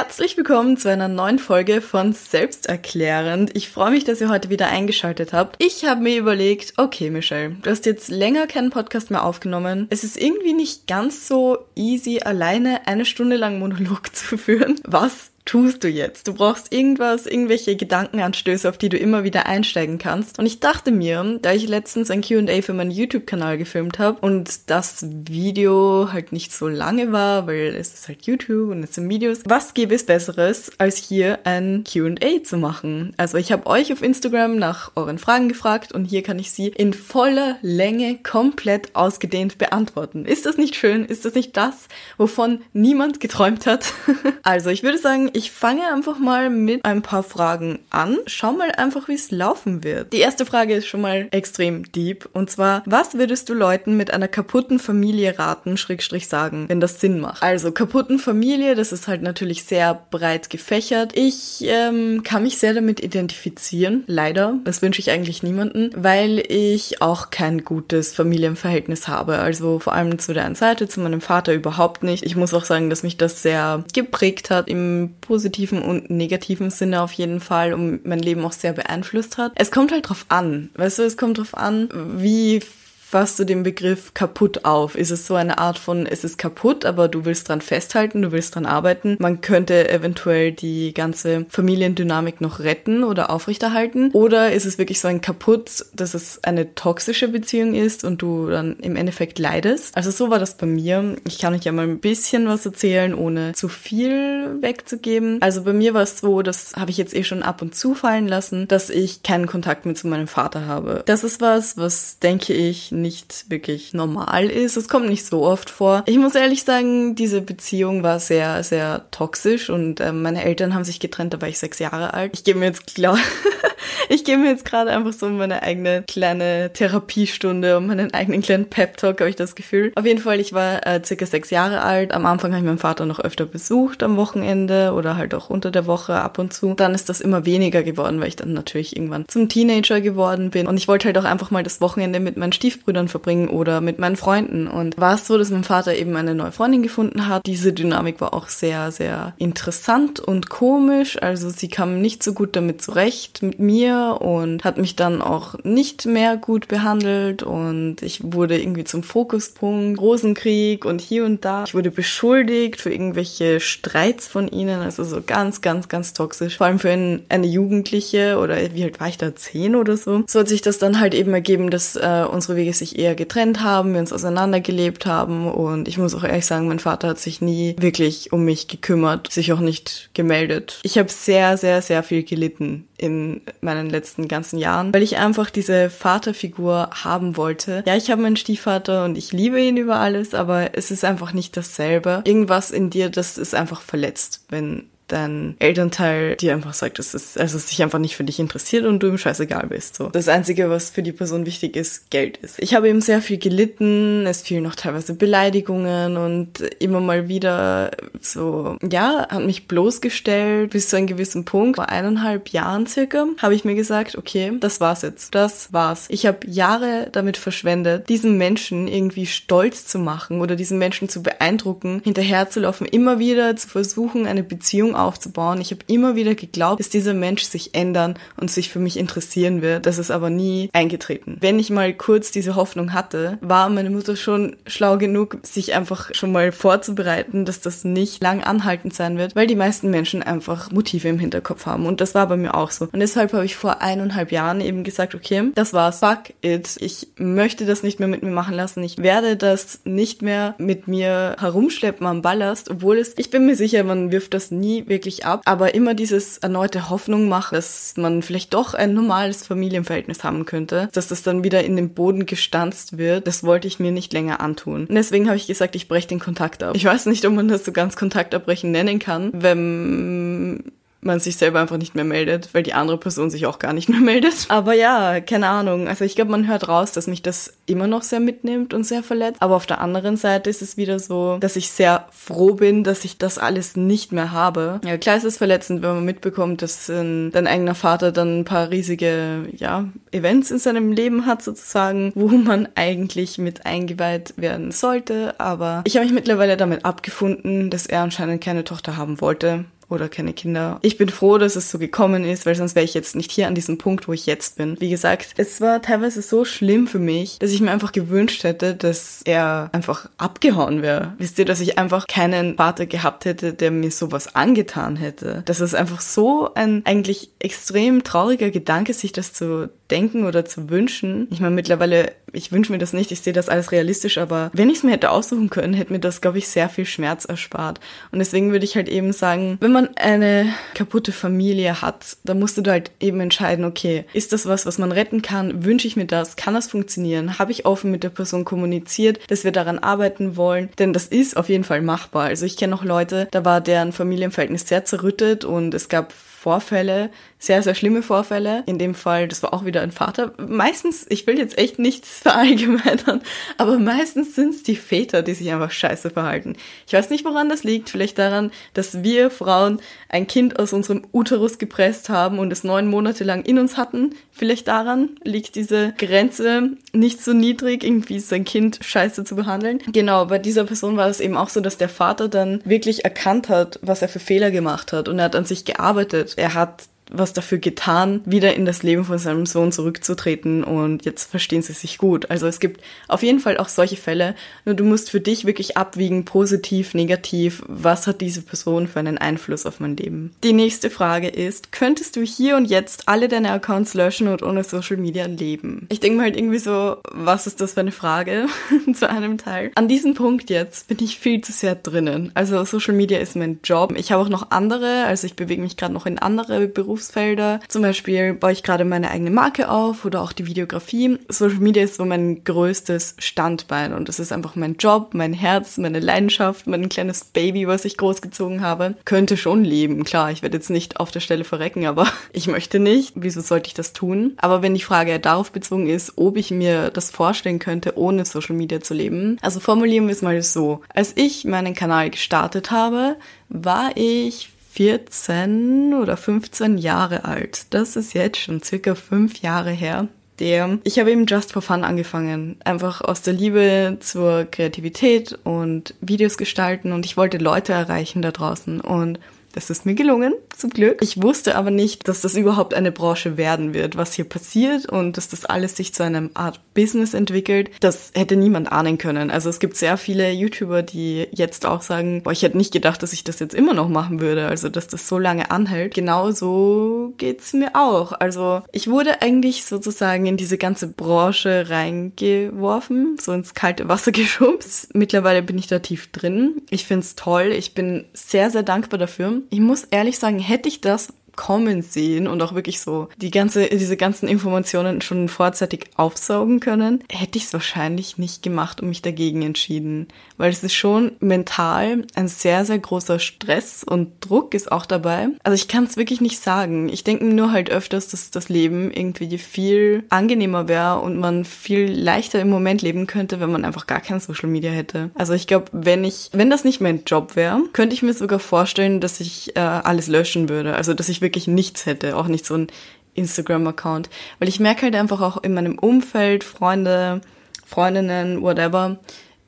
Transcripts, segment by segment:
Herzlich willkommen zu einer neuen Folge von Selbsterklärend. Ich freue mich, dass ihr heute wieder eingeschaltet habt. Ich habe mir überlegt, okay, Michelle, du hast jetzt länger keinen Podcast mehr aufgenommen. Es ist irgendwie nicht ganz so easy, alleine eine Stunde lang Monolog zu führen. Was tust du jetzt? Du brauchst irgendwas, irgendwelche Gedankenanstöße, auf die du immer wieder einsteigen kannst. Und ich dachte mir, da ich letztens ein QA für meinen YouTube-Kanal gefilmt habe und das Video halt nicht so lange war, weil es ist halt YouTube und es sind Videos, was gäbe es Besseres, als hier ein QA zu machen? Also ich habe euch auf Instagram nach euren Fragen gefragt und hier kann ich sie in voller Länge komplett ausgedehnt beantworten. Ist das nicht schön? Ist das nicht das, wovon niemand geträumt hat? also ich würde sagen, ich fange einfach mal mit ein paar Fragen an. Schau mal einfach, wie es laufen wird. Die erste Frage ist schon mal extrem deep. Und zwar, was würdest du Leuten mit einer kaputten Familie raten, Schrägstrich sagen, wenn das Sinn macht? Also, kaputten Familie, das ist halt natürlich sehr breit gefächert. Ich ähm, kann mich sehr damit identifizieren. Leider. Das wünsche ich eigentlich niemanden, weil ich auch kein gutes Familienverhältnis habe. Also vor allem zu der einen Seite, zu meinem Vater überhaupt nicht. Ich muss auch sagen, dass mich das sehr geprägt hat im positiven und negativen Sinne auf jeden Fall und mein Leben auch sehr beeinflusst hat. Es kommt halt drauf an, weißt du, es kommt drauf an, wie fasst du den Begriff kaputt auf? Ist es so eine Art von, es ist kaputt, aber du willst dran festhalten, du willst dran arbeiten? Man könnte eventuell die ganze Familiendynamik noch retten oder aufrechterhalten? Oder ist es wirklich so ein kaputt, dass es eine toxische Beziehung ist und du dann im Endeffekt leidest? Also so war das bei mir. Ich kann euch ja mal ein bisschen was erzählen, ohne zu viel wegzugeben. Also bei mir war es so, das habe ich jetzt eh schon ab und zu fallen lassen, dass ich keinen Kontakt mehr zu meinem Vater habe. Das ist was, was denke ich nicht wirklich normal ist. Es kommt nicht so oft vor. Ich muss ehrlich sagen, diese Beziehung war sehr, sehr toxisch und äh, meine Eltern haben sich getrennt, da war ich sechs Jahre alt. Ich gebe mir jetzt klar, ich gebe mir jetzt gerade einfach so meine eigene kleine Therapiestunde und meinen eigenen kleinen Pep-Talk, habe ich das Gefühl. Auf jeden Fall, ich war äh, circa sechs Jahre alt. Am Anfang habe ich meinen Vater noch öfter besucht am Wochenende oder halt auch unter der Woche ab und zu. Dann ist das immer weniger geworden, weil ich dann natürlich irgendwann zum Teenager geworden bin und ich wollte halt auch einfach mal das Wochenende mit meinen Stiefbrüdern Brüdern verbringen oder mit meinen Freunden. Und war es so, dass mein Vater eben eine neue Freundin gefunden hat. Diese Dynamik war auch sehr, sehr interessant und komisch. Also sie kam nicht so gut damit zurecht mit mir und hat mich dann auch nicht mehr gut behandelt und ich wurde irgendwie zum Fokuspunkt. Rosenkrieg und hier und da. Ich wurde beschuldigt für irgendwelche Streits von ihnen. Also so ganz, ganz, ganz toxisch. Vor allem für eine Jugendliche oder wie alt war ich da? Zehn oder so. So hat sich das dann halt eben ergeben, dass äh, unsere Wege sich eher getrennt haben, wir uns auseinandergelebt haben und ich muss auch ehrlich sagen, mein Vater hat sich nie wirklich um mich gekümmert, sich auch nicht gemeldet. Ich habe sehr, sehr, sehr viel gelitten in meinen letzten ganzen Jahren, weil ich einfach diese Vaterfigur haben wollte. Ja, ich habe meinen Stiefvater und ich liebe ihn über alles, aber es ist einfach nicht dasselbe. Irgendwas in dir, das ist einfach verletzt, wenn dein Elternteil dir einfach sagt, dass es, also es sich einfach nicht für dich interessiert und du ihm scheißegal bist. So. Das Einzige, was für die Person wichtig ist, Geld ist. Ich habe eben sehr viel gelitten, es fielen noch teilweise Beleidigungen und immer mal wieder so, ja, hat mich bloßgestellt bis zu einem gewissen Punkt. Vor eineinhalb Jahren circa habe ich mir gesagt, okay, das war's jetzt. Das war's. Ich habe Jahre damit verschwendet, diesen Menschen irgendwie stolz zu machen oder diesen Menschen zu beeindrucken, hinterherzulaufen, immer wieder zu versuchen, eine Beziehung aufzubauen. Ich habe immer wieder geglaubt, dass dieser Mensch sich ändern und sich für mich interessieren wird. Das ist aber nie eingetreten. Wenn ich mal kurz diese Hoffnung hatte, war meine Mutter schon schlau genug, sich einfach schon mal vorzubereiten, dass das nicht lang anhaltend sein wird, weil die meisten Menschen einfach Motive im Hinterkopf haben. Und das war bei mir auch so. Und deshalb habe ich vor eineinhalb Jahren eben gesagt, okay, das war's. Fuck it. Ich möchte das nicht mehr mit mir machen lassen. Ich werde das nicht mehr mit mir herumschleppen am Ballast, obwohl es, ich bin mir sicher, man wirft das nie wirklich ab, aber immer dieses erneute Hoffnung macht, dass man vielleicht doch ein normales Familienverhältnis haben könnte, dass das dann wieder in den Boden gestanzt wird, das wollte ich mir nicht länger antun. Und deswegen habe ich gesagt, ich breche den Kontakt ab. Ich weiß nicht, ob man das so ganz Kontaktabbrechen nennen kann, wenn man sich selber einfach nicht mehr meldet, weil die andere Person sich auch gar nicht mehr meldet. Aber ja, keine Ahnung. Also ich glaube, man hört raus, dass mich das immer noch sehr mitnimmt und sehr verletzt. Aber auf der anderen Seite ist es wieder so, dass ich sehr froh bin, dass ich das alles nicht mehr habe. Ja, klar ist es verletzend, wenn man mitbekommt, dass äh, dein eigener Vater dann ein paar riesige, ja, Events in seinem Leben hat sozusagen, wo man eigentlich mit eingeweiht werden sollte. Aber ich habe mich mittlerweile damit abgefunden, dass er anscheinend keine Tochter haben wollte oder keine Kinder. Ich bin froh, dass es so gekommen ist, weil sonst wäre ich jetzt nicht hier an diesem Punkt, wo ich jetzt bin. Wie gesagt, es war teilweise so schlimm für mich, dass ich mir einfach gewünscht hätte, dass er einfach abgehauen wäre. Wisst ihr, dass ich einfach keinen Vater gehabt hätte, der mir sowas angetan hätte. Das ist einfach so ein eigentlich extrem trauriger Gedanke, sich das zu denken oder zu wünschen. Ich meine, mittlerweile, ich wünsche mir das nicht, ich sehe das alles realistisch, aber wenn ich es mir hätte aussuchen können, hätte mir das, glaube ich, sehr viel Schmerz erspart. Und deswegen würde ich halt eben sagen, wenn man eine kaputte Familie hat, dann musst du halt eben entscheiden, okay, ist das was, was man retten kann? Wünsche ich mir das? Kann das funktionieren? Habe ich offen mit der Person kommuniziert, dass wir daran arbeiten wollen? Denn das ist auf jeden Fall machbar. Also ich kenne noch Leute, da war deren Familienverhältnis sehr zerrüttet und es gab Vorfälle, sehr, sehr schlimme Vorfälle. In dem Fall, das war auch wieder ein Vater. Meistens, ich will jetzt echt nichts verallgemeinern, aber meistens sind es die Väter, die sich einfach scheiße verhalten. Ich weiß nicht, woran das liegt. Vielleicht daran, dass wir Frauen ein Kind aus unserem Uterus gepresst haben und es neun Monate lang in uns hatten. Vielleicht daran liegt diese Grenze nicht so niedrig, irgendwie sein Kind scheiße zu behandeln. Genau, bei dieser Person war es eben auch so, dass der Vater dann wirklich erkannt hat, was er für Fehler gemacht hat und er hat an sich gearbeitet. Er hat was dafür getan, wieder in das Leben von seinem Sohn zurückzutreten und jetzt verstehen sie sich gut. Also es gibt auf jeden Fall auch solche Fälle, nur du musst für dich wirklich abwiegen, positiv, negativ, was hat diese Person für einen Einfluss auf mein Leben. Die nächste Frage ist, könntest du hier und jetzt alle deine Accounts löschen und ohne Social Media leben? Ich denke mal halt irgendwie so, was ist das für eine Frage zu einem Teil? An diesem Punkt jetzt bin ich viel zu sehr drinnen. Also Social Media ist mein Job. Ich habe auch noch andere, also ich bewege mich gerade noch in andere Berufe Berufsfelder. Zum Beispiel baue ich gerade meine eigene Marke auf oder auch die Videografie. Social Media ist so mein größtes Standbein und das ist einfach mein Job, mein Herz, meine Leidenschaft, mein kleines Baby, was ich großgezogen habe. Könnte schon leben, klar. Ich werde jetzt nicht auf der Stelle verrecken, aber ich möchte nicht. Wieso sollte ich das tun? Aber wenn die Frage darauf bezogen ist, ob ich mir das vorstellen könnte, ohne Social Media zu leben, also formulieren wir es mal so. Als ich meinen Kanal gestartet habe, war ich 14 oder 15 Jahre alt. Das ist jetzt schon circa fünf Jahre her. Der, ich habe eben Just for Fun angefangen. Einfach aus der Liebe zur Kreativität und Videos gestalten und ich wollte Leute erreichen da draußen und das ist mir gelungen, zum Glück. Ich wusste aber nicht, dass das überhaupt eine Branche werden wird, was hier passiert und dass das alles sich zu einem Art Business entwickelt. Das hätte niemand ahnen können. Also es gibt sehr viele YouTuber, die jetzt auch sagen, boah, ich hätte nicht gedacht, dass ich das jetzt immer noch machen würde. Also dass das so lange anhält. Genauso geht's mir auch. Also ich wurde eigentlich sozusagen in diese ganze Branche reingeworfen, so ins kalte Wasser geschubst. Mittlerweile bin ich da tief drin. Ich find's toll. Ich bin sehr, sehr dankbar dafür ich muss ehrlich sagen, hätte ich das kommen sehen und auch wirklich so die ganze, diese ganzen Informationen schon vorzeitig aufsaugen können, hätte ich es wahrscheinlich nicht gemacht und mich dagegen entschieden. Weil es ist schon mental ein sehr, sehr großer Stress und Druck ist auch dabei. Also ich kann es wirklich nicht sagen. Ich denke nur halt öfters, dass das Leben irgendwie viel angenehmer wäre und man viel leichter im Moment leben könnte, wenn man einfach gar kein Social Media hätte. Also ich glaube, wenn ich, wenn das nicht mein Job wäre, könnte ich mir sogar vorstellen, dass ich äh, alles löschen würde. Also dass ich wirklich wirklich nichts hätte, auch nicht so ein Instagram-Account. Weil ich merke halt einfach auch in meinem Umfeld, Freunde, Freundinnen, whatever,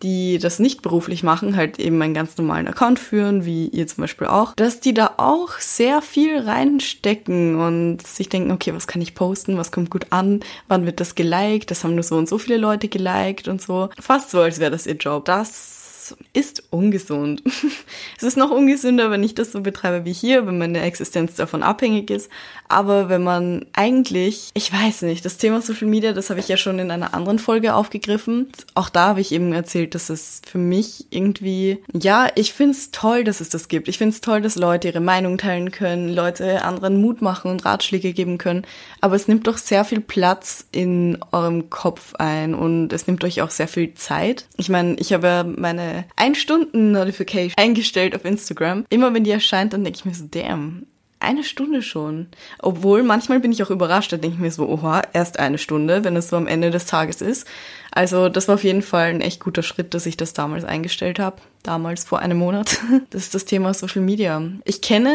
die das nicht beruflich machen, halt eben einen ganz normalen Account führen, wie ihr zum Beispiel auch, dass die da auch sehr viel reinstecken und sich denken, okay, was kann ich posten, was kommt gut an, wann wird das geliked, das haben nur so und so viele Leute geliked und so. Fast so, als wäre das ihr Job. Das ist ungesund. es ist noch ungesünder, wenn ich das so betreibe wie hier, wenn meine Existenz davon abhängig ist. Aber wenn man eigentlich, ich weiß nicht, das Thema Social Media, das habe ich ja schon in einer anderen Folge aufgegriffen. Auch da habe ich eben erzählt, dass es für mich irgendwie, ja, ich finde es toll, dass es das gibt. Ich finde es toll, dass Leute ihre Meinung teilen können, Leute anderen Mut machen und Ratschläge geben können. Aber es nimmt doch sehr viel Platz in eurem Kopf ein und es nimmt euch auch sehr viel Zeit. Ich meine, ich habe ja meine ein-Stunden-Notification eingestellt auf Instagram. Immer wenn die erscheint, dann denke ich mir so, damn, eine Stunde schon. Obwohl, manchmal bin ich auch überrascht, da denke ich mir so, oha, erst eine Stunde, wenn es so am Ende des Tages ist. Also das war auf jeden Fall ein echt guter Schritt, dass ich das damals eingestellt habe. Damals vor einem Monat. Das ist das Thema Social Media. Ich kenne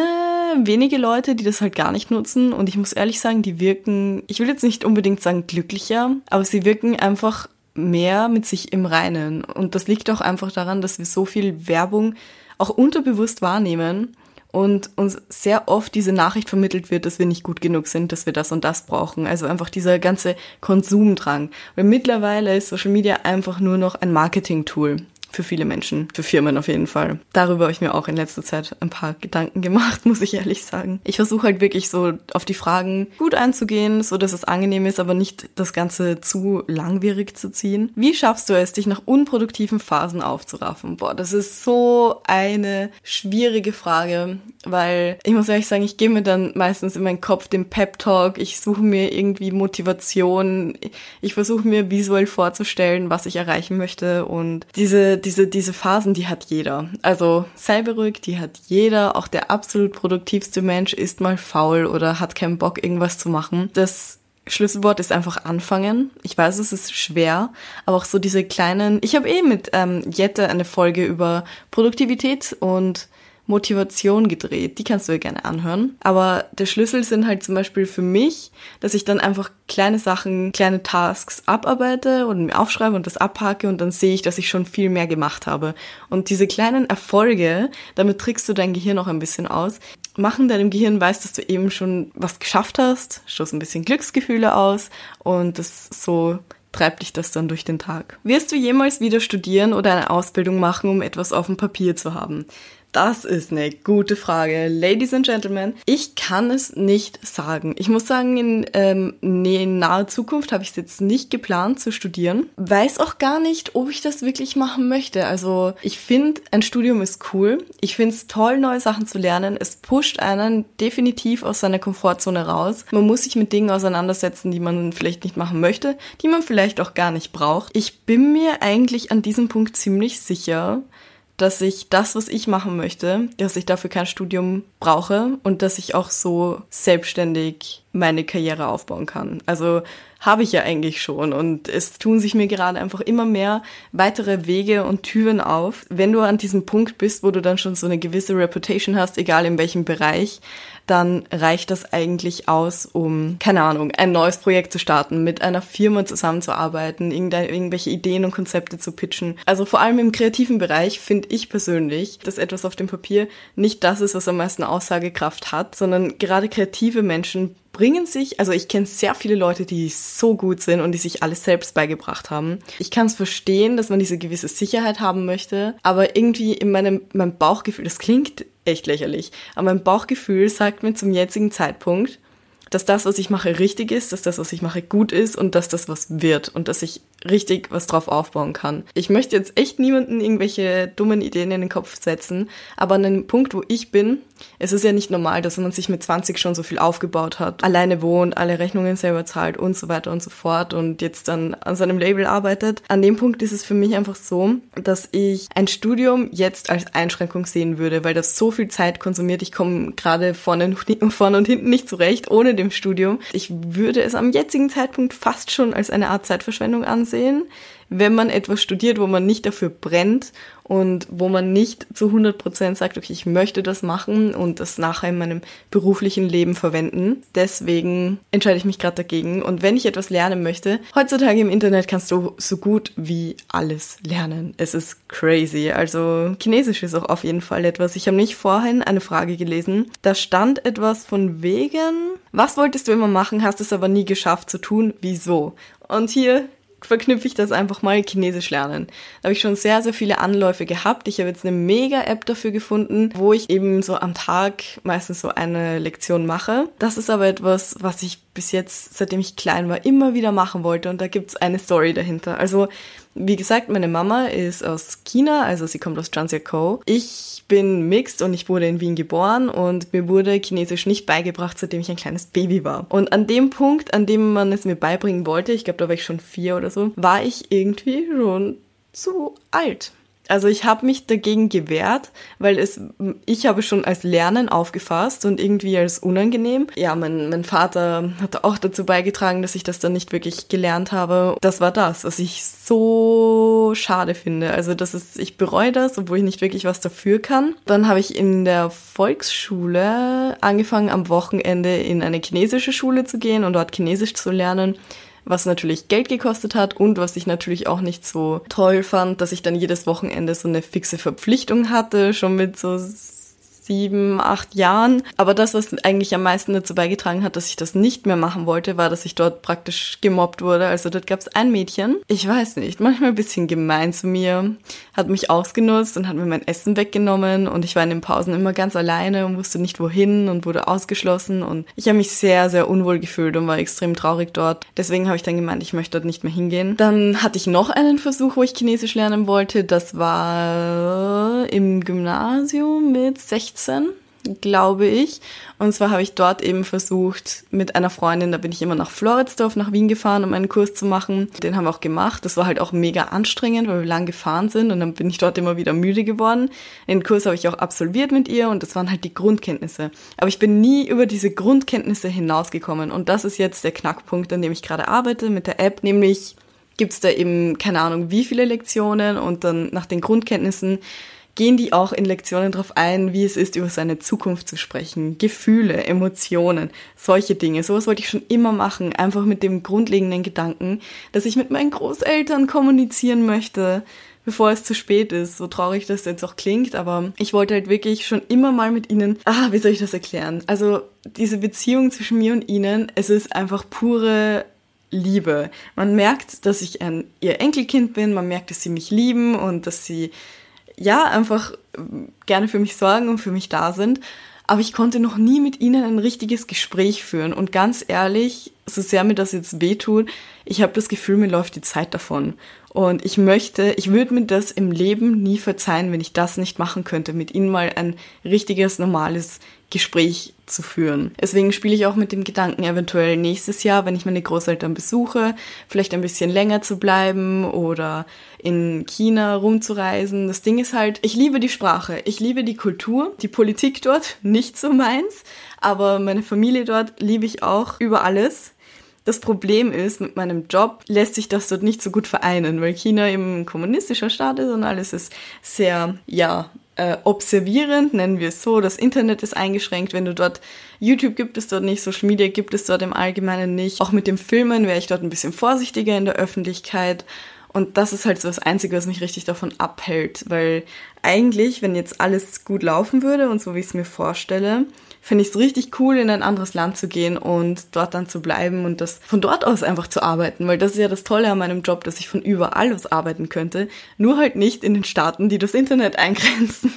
wenige Leute, die das halt gar nicht nutzen und ich muss ehrlich sagen, die wirken, ich will jetzt nicht unbedingt sagen glücklicher, aber sie wirken einfach mehr mit sich im Reinen. Und das liegt auch einfach daran, dass wir so viel Werbung auch unterbewusst wahrnehmen und uns sehr oft diese Nachricht vermittelt wird, dass wir nicht gut genug sind, dass wir das und das brauchen. Also einfach dieser ganze Konsumdrang. Weil mittlerweile ist Social Media einfach nur noch ein Marketing-Tool für viele Menschen, für Firmen auf jeden Fall. Darüber habe ich mir auch in letzter Zeit ein paar Gedanken gemacht, muss ich ehrlich sagen. Ich versuche halt wirklich so auf die Fragen gut einzugehen, so dass es angenehm ist, aber nicht das Ganze zu langwierig zu ziehen. Wie schaffst du es, dich nach unproduktiven Phasen aufzuraffen? Boah, das ist so eine schwierige Frage, weil ich muss ehrlich sagen, ich gehe mir dann meistens in meinen Kopf den Pep Talk, ich suche mir irgendwie Motivation, ich versuche mir visuell vorzustellen, was ich erreichen möchte und diese diese, diese Phasen, die hat jeder. Also sei beruhigt, die hat jeder. Auch der absolut produktivste Mensch ist mal faul oder hat keinen Bock, irgendwas zu machen. Das Schlüsselwort ist einfach anfangen. Ich weiß, es ist schwer, aber auch so diese kleinen. Ich habe eh mit ähm, Jette eine Folge über Produktivität und Motivation gedreht. Die kannst du dir gerne anhören. Aber der Schlüssel sind halt zum Beispiel für mich, dass ich dann einfach kleine Sachen, kleine Tasks abarbeite und mir aufschreibe und das abhake und dann sehe ich, dass ich schon viel mehr gemacht habe. Und diese kleinen Erfolge, damit trickst du dein Gehirn auch ein bisschen aus, machen deinem Gehirn weiß, dass du eben schon was geschafft hast, stoßen ein bisschen Glücksgefühle aus und das so treibt dich das dann durch den Tag. Wirst du jemals wieder studieren oder eine Ausbildung machen, um etwas auf dem Papier zu haben? Das ist eine gute Frage. Ladies and Gentlemen, ich kann es nicht sagen. Ich muss sagen, in, ähm, nee, in naher Zukunft habe ich es jetzt nicht geplant zu studieren. Weiß auch gar nicht, ob ich das wirklich machen möchte. Also ich finde, ein Studium ist cool. Ich finde es toll, neue Sachen zu lernen. Es pusht einen definitiv aus seiner Komfortzone raus. Man muss sich mit Dingen auseinandersetzen, die man vielleicht nicht machen möchte, die man vielleicht auch gar nicht braucht. Ich bin mir eigentlich an diesem Punkt ziemlich sicher, dass ich das, was ich machen möchte, dass ich dafür kein Studium brauche und dass ich auch so selbstständig meine Karriere aufbauen kann. Also habe ich ja eigentlich schon und es tun sich mir gerade einfach immer mehr weitere Wege und Türen auf. Wenn du an diesem Punkt bist, wo du dann schon so eine gewisse Reputation hast, egal in welchem Bereich, dann reicht das eigentlich aus, um, keine Ahnung, ein neues Projekt zu starten, mit einer Firma zusammenzuarbeiten, irgendwelche Ideen und Konzepte zu pitchen. Also vor allem im kreativen Bereich finde ich persönlich, dass etwas auf dem Papier nicht das ist, was am meisten Aussagekraft hat, sondern gerade kreative Menschen bringen sich, also ich kenne sehr viele Leute, die so gut sind und die sich alles selbst beigebracht haben. Ich kann es verstehen, dass man diese gewisse Sicherheit haben möchte, aber irgendwie in meinem, meinem Bauchgefühl, das klingt echt lächerlich. Aber mein Bauchgefühl sagt mir zum jetzigen Zeitpunkt, dass das, was ich mache, richtig ist, dass das, was ich mache, gut ist und dass das was wird und dass ich richtig was drauf aufbauen kann. Ich möchte jetzt echt niemanden irgendwelche dummen Ideen in den Kopf setzen, aber an dem Punkt, wo ich bin, es ist ja nicht normal, dass man sich mit 20 schon so viel aufgebaut hat, alleine wohnt, alle Rechnungen selber zahlt und so weiter und so fort und jetzt dann an seinem Label arbeitet. An dem Punkt ist es für mich einfach so, dass ich ein Studium jetzt als Einschränkung sehen würde, weil das so viel Zeit konsumiert. Ich komme gerade vorne, vorne und hinten nicht zurecht ohne dem Studium. Ich würde es am jetzigen Zeitpunkt fast schon als eine Art Zeitverschwendung ansehen wenn man etwas studiert, wo man nicht dafür brennt und wo man nicht zu 100 Prozent sagt, okay, ich möchte das machen und das nachher in meinem beruflichen Leben verwenden. Deswegen entscheide ich mich gerade dagegen. Und wenn ich etwas lernen möchte, heutzutage im Internet kannst du so gut wie alles lernen. Es ist crazy. Also Chinesisch ist auch auf jeden Fall etwas. Ich habe nicht vorhin eine Frage gelesen. Da stand etwas von wegen, was wolltest du immer machen, hast es aber nie geschafft zu tun. Wieso? Und hier verknüpfe ich das einfach mal Chinesisch lernen. Da habe ich schon sehr, sehr viele Anläufe gehabt. Ich habe jetzt eine Mega-App dafür gefunden, wo ich eben so am Tag meistens so eine Lektion mache. Das ist aber etwas, was ich bis jetzt, seitdem ich klein war, immer wieder machen wollte und da gibt's eine Story dahinter. Also, wie gesagt, meine Mama ist aus China, also sie kommt aus Zhangjiakou. Ich bin mixed und ich wurde in Wien geboren und mir wurde Chinesisch nicht beigebracht, seitdem ich ein kleines Baby war. Und an dem Punkt, an dem man es mir beibringen wollte, ich glaube, da war ich schon vier oder so, war ich irgendwie schon zu alt. Also ich habe mich dagegen gewehrt, weil es ich habe schon als Lernen aufgefasst und irgendwie als unangenehm. Ja, mein, mein Vater hat auch dazu beigetragen, dass ich das dann nicht wirklich gelernt habe. Das war das, was ich so schade finde. Also das ist, ich bereue das, obwohl ich nicht wirklich was dafür kann. Dann habe ich in der Volksschule angefangen, am Wochenende in eine chinesische Schule zu gehen und dort Chinesisch zu lernen was natürlich Geld gekostet hat und was ich natürlich auch nicht so toll fand, dass ich dann jedes Wochenende so eine fixe Verpflichtung hatte, schon mit so sieben, acht Jahren. Aber das, was eigentlich am meisten dazu beigetragen hat, dass ich das nicht mehr machen wollte, war, dass ich dort praktisch gemobbt wurde. Also dort gab es ein Mädchen, ich weiß nicht, manchmal ein bisschen gemein zu mir, hat mich ausgenutzt und hat mir mein Essen weggenommen und ich war in den Pausen immer ganz alleine und wusste nicht wohin und wurde ausgeschlossen und ich habe mich sehr, sehr unwohl gefühlt und war extrem traurig dort. Deswegen habe ich dann gemeint, ich möchte dort nicht mehr hingehen. Dann hatte ich noch einen Versuch, wo ich Chinesisch lernen wollte. Das war im Gymnasium mit 16 glaube ich. Und zwar habe ich dort eben versucht, mit einer Freundin, da bin ich immer nach Floridsdorf, nach Wien gefahren, um einen Kurs zu machen. Den haben wir auch gemacht. Das war halt auch mega anstrengend, weil wir lang gefahren sind und dann bin ich dort immer wieder müde geworden. Den Kurs habe ich auch absolviert mit ihr und das waren halt die Grundkenntnisse. Aber ich bin nie über diese Grundkenntnisse hinausgekommen. Und das ist jetzt der Knackpunkt, an dem ich gerade arbeite mit der App, nämlich gibt's da eben keine Ahnung wie viele Lektionen und dann nach den Grundkenntnissen gehen die auch in Lektionen darauf ein, wie es ist, über seine Zukunft zu sprechen, Gefühle, Emotionen, solche Dinge. Sowas wollte ich schon immer machen, einfach mit dem grundlegenden Gedanken, dass ich mit meinen Großeltern kommunizieren möchte, bevor es zu spät ist. So traurig das jetzt auch klingt, aber ich wollte halt wirklich schon immer mal mit ihnen, ah, wie soll ich das erklären? Also diese Beziehung zwischen mir und ihnen, es ist einfach pure Liebe. Man merkt, dass ich ein, ihr Enkelkind bin, man merkt, dass sie mich lieben und dass sie ja, einfach gerne für mich sorgen und für mich da sind. Aber ich konnte noch nie mit ihnen ein richtiges Gespräch führen. Und ganz ehrlich, so sehr mir das jetzt wehtut, ich habe das Gefühl, mir läuft die Zeit davon. Und ich möchte, ich würde mir das im Leben nie verzeihen, wenn ich das nicht machen könnte, mit ihnen mal ein richtiges, normales Gespräch zu führen. Deswegen spiele ich auch mit dem Gedanken, eventuell nächstes Jahr, wenn ich meine Großeltern besuche, vielleicht ein bisschen länger zu bleiben oder in China rumzureisen. Das Ding ist halt, ich liebe die Sprache, ich liebe die Kultur, die Politik dort, nicht so meins, aber meine Familie dort liebe ich auch über alles. Das Problem ist, mit meinem Job lässt sich das dort nicht so gut vereinen, weil China eben ein kommunistischer Staat ist und alles ist sehr, ja, äh, observierend, nennen wir es so. Das Internet ist eingeschränkt, wenn du dort YouTube gibt es dort nicht, Social Media gibt es dort im Allgemeinen nicht. Auch mit dem Filmen wäre ich dort ein bisschen vorsichtiger in der Öffentlichkeit. Und das ist halt so das Einzige, was mich richtig davon abhält, weil eigentlich, wenn jetzt alles gut laufen würde und so wie ich es mir vorstelle, finde ich es richtig cool, in ein anderes Land zu gehen und dort dann zu bleiben und das von dort aus einfach zu arbeiten, weil das ist ja das Tolle an meinem Job, dass ich von überall aus arbeiten könnte, nur halt nicht in den Staaten, die das Internet eingrenzen.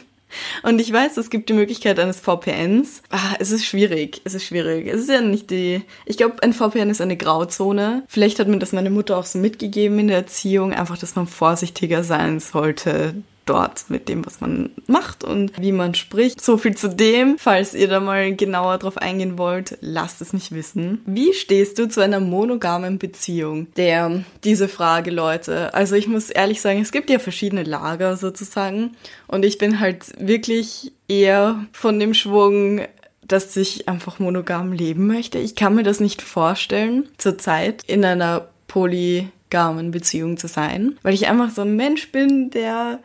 Und ich weiß, es gibt die Möglichkeit eines VPNs. Ah, es ist schwierig. Es ist schwierig. Es ist ja nicht die. Ich glaube, ein VPN ist eine Grauzone. Vielleicht hat mir das meine Mutter auch so mitgegeben in der Erziehung, einfach, dass man vorsichtiger sein sollte dort mit dem, was man macht und wie man spricht. So viel zu dem. Falls ihr da mal genauer drauf eingehen wollt, lasst es mich wissen. Wie stehst du zu einer monogamen Beziehung? Der, diese Frage, Leute. Also ich muss ehrlich sagen, es gibt ja verschiedene Lager sozusagen. Und ich bin halt wirklich eher von dem Schwung, dass ich einfach monogam leben möchte. Ich kann mir das nicht vorstellen, zurzeit in einer polygamen Beziehung zu sein, weil ich einfach so ein Mensch bin, der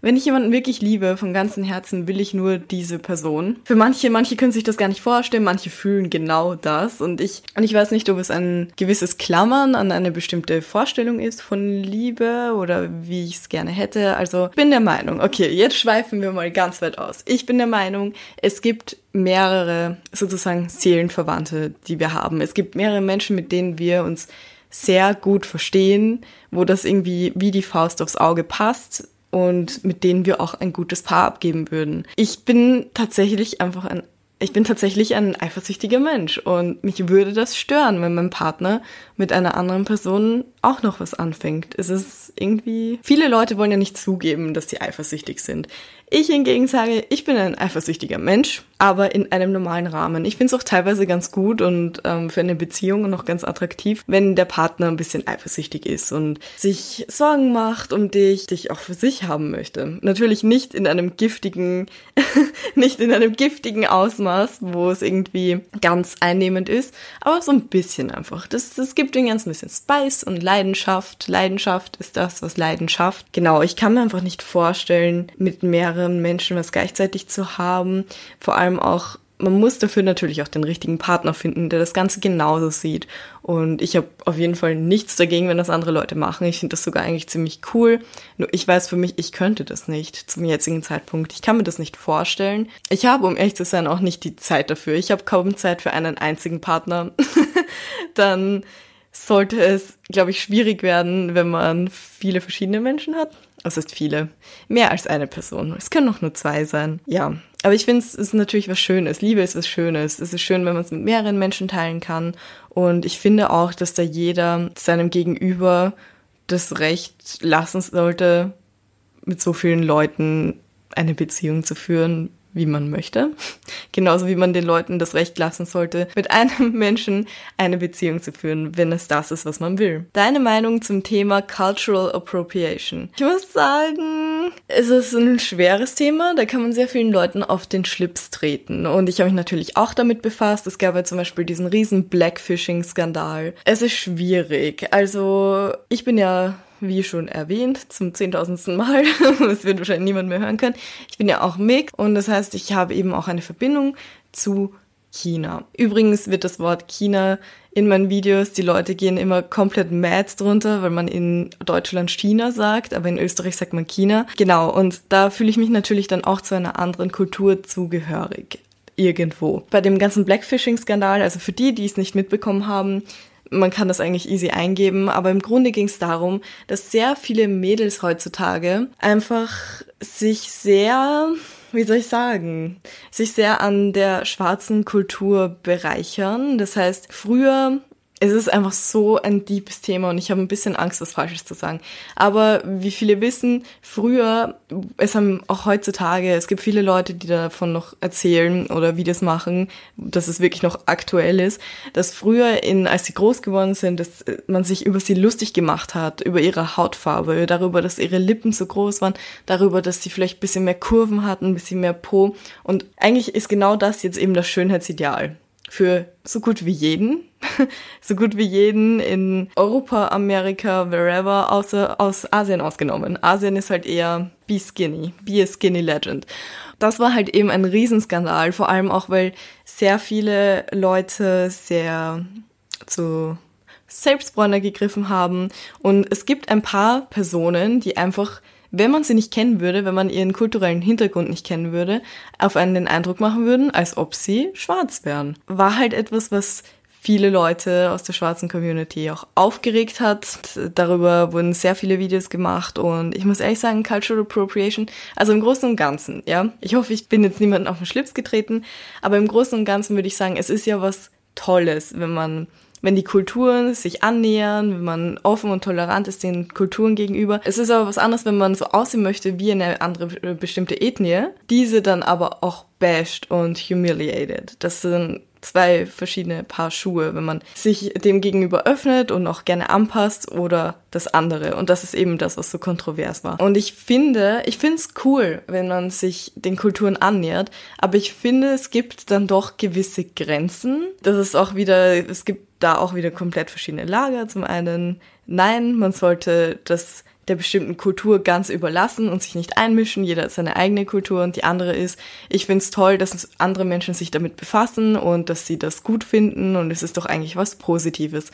wenn ich jemanden wirklich liebe, von ganzem Herzen will ich nur diese Person. Für manche, manche können sich das gar nicht vorstellen, manche fühlen genau das. Und ich, und ich weiß nicht, ob es ein gewisses Klammern an eine bestimmte Vorstellung ist von Liebe oder wie ich es gerne hätte. Also bin der Meinung, okay, jetzt schweifen wir mal ganz weit aus. Ich bin der Meinung, es gibt mehrere sozusagen Seelenverwandte, die wir haben. Es gibt mehrere Menschen, mit denen wir uns sehr gut verstehen, wo das irgendwie wie die Faust aufs Auge passt und mit denen wir auch ein gutes Paar abgeben würden. Ich bin tatsächlich einfach ein ich bin tatsächlich ein eifersüchtiger Mensch und mich würde das stören, wenn mein Partner mit einer anderen Person auch noch was anfängt. Es ist irgendwie, viele Leute wollen ja nicht zugeben, dass sie eifersüchtig sind. Ich hingegen sage, ich bin ein eifersüchtiger Mensch, aber in einem normalen Rahmen. Ich finde es auch teilweise ganz gut und ähm, für eine Beziehung noch ganz attraktiv, wenn der Partner ein bisschen eifersüchtig ist und sich Sorgen macht um dich, dich auch für sich haben möchte. Natürlich nicht in einem giftigen, nicht in einem giftigen Ausmaß, wo es irgendwie ganz einnehmend ist, aber so ein bisschen einfach. Das, das gibt den ganz ein bisschen Spice und Leidenschaft. Leidenschaft ist das, was Leidenschaft. Genau, ich kann mir einfach nicht vorstellen, mit mehreren Menschen was gleichzeitig zu haben. Vor allem auch man muss dafür natürlich auch den richtigen Partner finden, der das Ganze genauso sieht. Und ich habe auf jeden Fall nichts dagegen, wenn das andere Leute machen. Ich finde das sogar eigentlich ziemlich cool. Nur ich weiß für mich, ich könnte das nicht zum jetzigen Zeitpunkt. Ich kann mir das nicht vorstellen. Ich habe, um ehrlich zu sein, auch nicht die Zeit dafür. Ich habe kaum Zeit für einen einzigen Partner. Dann sollte es, glaube ich, schwierig werden, wenn man viele verschiedene Menschen hat. Das ist viele. Mehr als eine Person. Es können auch nur zwei sein. Ja. Aber ich finde, es ist natürlich was Schönes. Liebe ist was Schönes. Es ist schön, wenn man es mit mehreren Menschen teilen kann. Und ich finde auch, dass da jeder seinem Gegenüber das Recht lassen sollte, mit so vielen Leuten eine Beziehung zu führen, wie man möchte. Genauso wie man den Leuten das Recht lassen sollte, mit einem Menschen eine Beziehung zu führen, wenn es das ist, was man will. Deine Meinung zum Thema Cultural Appropriation? Ich muss sagen, es ist ein schweres Thema. Da kann man sehr vielen Leuten auf den Schlips treten. Und ich habe mich natürlich auch damit befasst. Es gab ja zum Beispiel diesen riesen Blackfishing-Skandal. Es ist schwierig. Also, ich bin ja wie schon erwähnt, zum zehntausendsten Mal. das wird wahrscheinlich niemand mehr hören können. Ich bin ja auch MIG und das heißt, ich habe eben auch eine Verbindung zu China. Übrigens wird das Wort China in meinen Videos, die Leute gehen immer komplett mad drunter, weil man in Deutschland China sagt, aber in Österreich sagt man China. Genau, und da fühle ich mich natürlich dann auch zu einer anderen Kultur zugehörig. Irgendwo. Bei dem ganzen Blackfishing-Skandal, also für die, die es nicht mitbekommen haben, man kann das eigentlich easy eingeben, aber im Grunde ging es darum, dass sehr viele Mädels heutzutage einfach sich sehr, wie soll ich sagen, sich sehr an der schwarzen Kultur bereichern. Das heißt, früher es ist einfach so ein deepes Thema und ich habe ein bisschen Angst, was Falsches zu sagen. Aber wie viele wissen, früher, es haben auch heutzutage, es gibt viele Leute, die davon noch erzählen oder Videos machen, dass es wirklich noch aktuell ist, dass früher, in, als sie groß geworden sind, dass man sich über sie lustig gemacht hat, über ihre Hautfarbe, darüber, dass ihre Lippen so groß waren, darüber, dass sie vielleicht ein bisschen mehr Kurven hatten, ein bisschen mehr Po. Und eigentlich ist genau das jetzt eben das Schönheitsideal für so gut wie jeden, so gut wie jeden in Europa, Amerika, wherever, außer aus Asien ausgenommen. Asien ist halt eher be skinny, be a skinny legend. Das war halt eben ein Riesenskandal, vor allem auch, weil sehr viele Leute sehr zu Selbstbräuner gegriffen haben und es gibt ein paar Personen, die einfach wenn man sie nicht kennen würde, wenn man ihren kulturellen Hintergrund nicht kennen würde, auf einen den Eindruck machen würden, als ob sie schwarz wären. War halt etwas, was viele Leute aus der schwarzen Community auch aufgeregt hat. Darüber wurden sehr viele Videos gemacht und ich muss ehrlich sagen, Cultural Appropriation, also im Großen und Ganzen, ja. Ich hoffe, ich bin jetzt niemandem auf den Schlips getreten, aber im Großen und Ganzen würde ich sagen, es ist ja was Tolles, wenn man wenn die Kulturen sich annähern, wenn man offen und tolerant ist den Kulturen gegenüber. Es ist aber was anderes, wenn man so aussehen möchte wie eine andere äh, bestimmte Ethnie, diese dann aber auch bashed und humiliated. Das sind zwei verschiedene Paar Schuhe, wenn man sich dem gegenüber öffnet und auch gerne anpasst oder das andere. Und das ist eben das, was so kontrovers war. Und ich finde, ich finde es cool, wenn man sich den Kulturen annähert, aber ich finde, es gibt dann doch gewisse Grenzen. Das ist auch wieder, es gibt da auch wieder komplett verschiedene Lager. Zum einen, nein, man sollte das der bestimmten Kultur ganz überlassen und sich nicht einmischen. Jeder hat seine eigene Kultur und die andere ist, ich finde es toll, dass andere Menschen sich damit befassen und dass sie das gut finden und es ist doch eigentlich was Positives.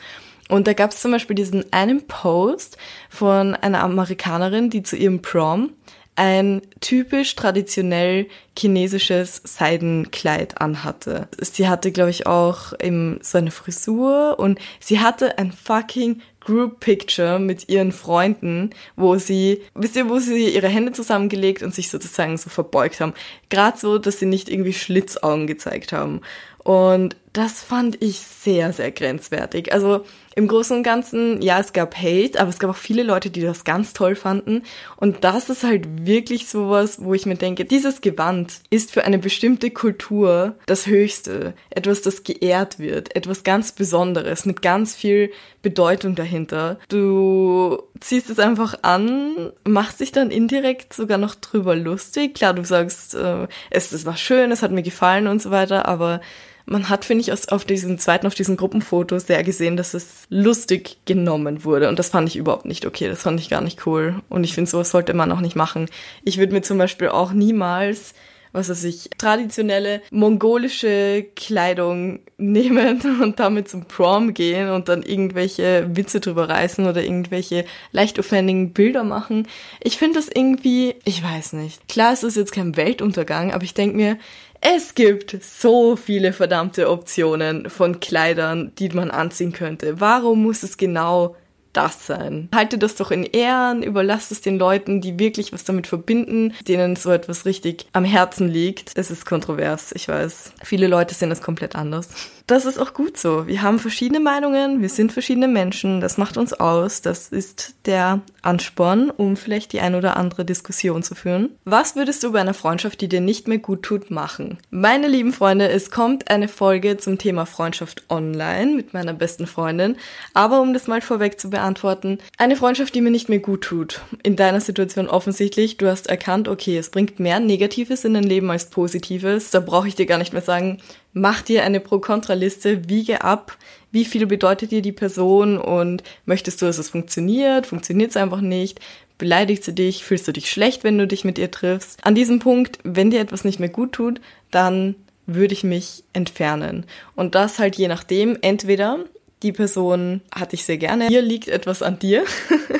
Und da gab es zum Beispiel diesen einen Post von einer Amerikanerin, die zu ihrem Prom ein typisch traditionell chinesisches Seidenkleid anhatte. Sie hatte, glaube ich, auch eben so eine Frisur und sie hatte ein fucking Group Picture mit ihren Freunden, wo sie, wisst ihr, wo sie ihre Hände zusammengelegt und sich sozusagen so verbeugt haben. Gerade so, dass sie nicht irgendwie Schlitzaugen gezeigt haben. Und das fand ich sehr, sehr grenzwertig. Also im Großen und Ganzen, ja, es gab Hate, aber es gab auch viele Leute, die das ganz toll fanden. Und das ist halt wirklich sowas, wo ich mir denke, dieses Gewand ist für eine bestimmte Kultur das Höchste. Etwas, das geehrt wird. Etwas ganz Besonderes mit ganz viel Bedeutung dahinter. Du ziehst es einfach an, machst dich dann indirekt sogar noch drüber lustig. Klar, du sagst, äh, es, es war schön, es hat mir gefallen und so weiter, aber man hat, finde ich, auf diesen zweiten, auf diesen Gruppenfotos sehr gesehen, dass es lustig genommen wurde. Und das fand ich überhaupt nicht okay. Das fand ich gar nicht cool. Und ich finde, sowas sollte man auch nicht machen. Ich würde mir zum Beispiel auch niemals was weiß ich, traditionelle mongolische Kleidung nehmen und damit zum Prom gehen und dann irgendwelche Witze drüber reißen oder irgendwelche leicht offendigen Bilder machen. Ich finde das irgendwie, ich weiß nicht. Klar, es ist jetzt kein Weltuntergang, aber ich denke mir, es gibt so viele verdammte Optionen von Kleidern, die man anziehen könnte. Warum muss es genau das sein. Halte das doch in Ehren, überlass es den Leuten, die wirklich was damit verbinden, denen so etwas richtig am Herzen liegt. Es ist kontrovers, ich weiß. Viele Leute sehen es komplett anders. Das ist auch gut so. Wir haben verschiedene Meinungen, wir sind verschiedene Menschen, das macht uns aus, das ist der Ansporn, um vielleicht die ein oder andere Diskussion zu führen. Was würdest du bei einer Freundschaft, die dir nicht mehr gut tut, machen? Meine lieben Freunde, es kommt eine Folge zum Thema Freundschaft online mit meiner besten Freundin, aber um das mal vorweg zu beantworten. Eine Freundschaft, die mir nicht mehr gut tut. In deiner Situation offensichtlich, du hast erkannt, okay, es bringt mehr Negatives in dein Leben als Positives. Da brauche ich dir gar nicht mehr sagen, mach dir eine Pro-Kontra-Liste, wiege ab, wie viel bedeutet dir die Person und möchtest du, dass es funktioniert, funktioniert es einfach nicht, beleidigt sie dich, fühlst du dich schlecht, wenn du dich mit ihr triffst. An diesem Punkt, wenn dir etwas nicht mehr gut tut, dann würde ich mich entfernen. Und das halt je nachdem, entweder die Person hatte ich sehr gerne, hier liegt etwas an dir,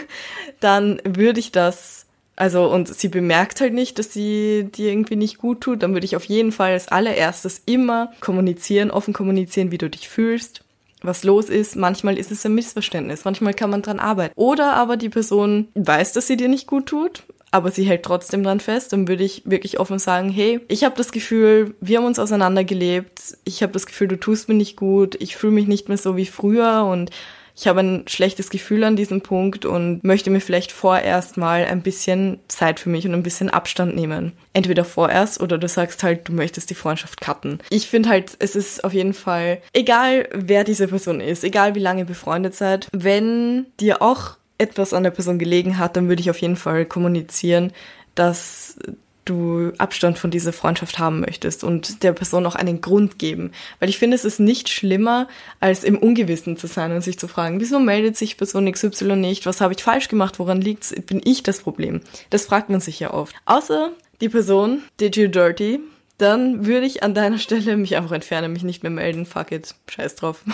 dann würde ich das, also und sie bemerkt halt nicht, dass sie dir irgendwie nicht gut tut, dann würde ich auf jeden Fall als allererstes immer kommunizieren, offen kommunizieren, wie du dich fühlst was los ist. Manchmal ist es ein Missverständnis, manchmal kann man dran arbeiten. Oder aber die Person weiß, dass sie dir nicht gut tut, aber sie hält trotzdem dran fest, dann würde ich wirklich offen sagen, hey, ich habe das Gefühl, wir haben uns auseinandergelebt, ich habe das Gefühl, du tust mir nicht gut, ich fühle mich nicht mehr so wie früher. Und ich habe ein schlechtes Gefühl an diesem Punkt und möchte mir vielleicht vorerst mal ein bisschen Zeit für mich und ein bisschen Abstand nehmen. Entweder vorerst oder du sagst halt, du möchtest die Freundschaft cutten. Ich finde halt, es ist auf jeden Fall, egal wer diese Person ist, egal wie lange ihr befreundet seid, wenn dir auch etwas an der Person gelegen hat, dann würde ich auf jeden Fall kommunizieren, dass du Abstand von dieser Freundschaft haben möchtest und der Person auch einen Grund geben. Weil ich finde, es ist nicht schlimmer, als im Ungewissen zu sein und sich zu fragen, wieso meldet sich Person XY nicht? Was habe ich falsch gemacht? Woran liegt's? Bin ich das Problem? Das fragt man sich ja oft. Außer die Person did you dirty, dann würde ich an deiner Stelle mich einfach entfernen, mich nicht mehr melden. Fuck it. Scheiß drauf.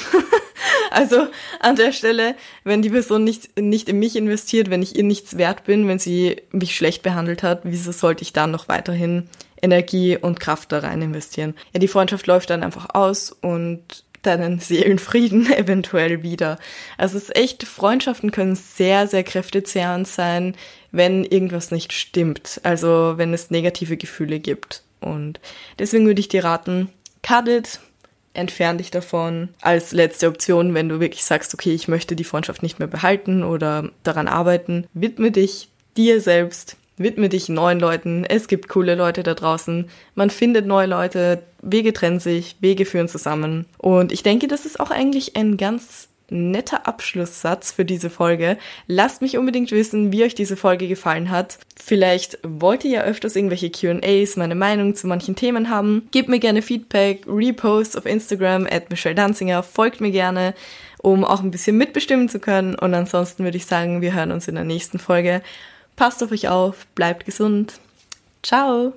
Also an der Stelle, wenn die Person nicht, nicht in mich investiert, wenn ich ihr nichts wert bin, wenn sie mich schlecht behandelt hat, wieso sollte ich dann noch weiterhin Energie und Kraft da rein investieren? Ja, die Freundschaft läuft dann einfach aus und deinen Seelenfrieden eventuell wieder. Also es ist echt, Freundschaften können sehr, sehr kräftezehrend sein, wenn irgendwas nicht stimmt. Also wenn es negative Gefühle gibt. Und deswegen würde ich dir raten, cut it, entfern dich davon als letzte Option, wenn du wirklich sagst, okay, ich möchte die Freundschaft nicht mehr behalten oder daran arbeiten. Widme dich dir selbst, widme dich neuen Leuten. Es gibt coole Leute da draußen. Man findet neue Leute. Wege trennen sich, Wege führen zusammen. Und ich denke, das ist auch eigentlich ein ganz netter Abschlusssatz für diese Folge. Lasst mich unbedingt wissen, wie euch diese Folge gefallen hat. Vielleicht wollt ihr ja öfters irgendwelche QAs, meine Meinung zu manchen Themen haben. Gebt mir gerne Feedback, Reposts auf Instagram at Michelle Danzinger, folgt mir gerne, um auch ein bisschen mitbestimmen zu können. Und ansonsten würde ich sagen, wir hören uns in der nächsten Folge. Passt auf euch auf, bleibt gesund. Ciao!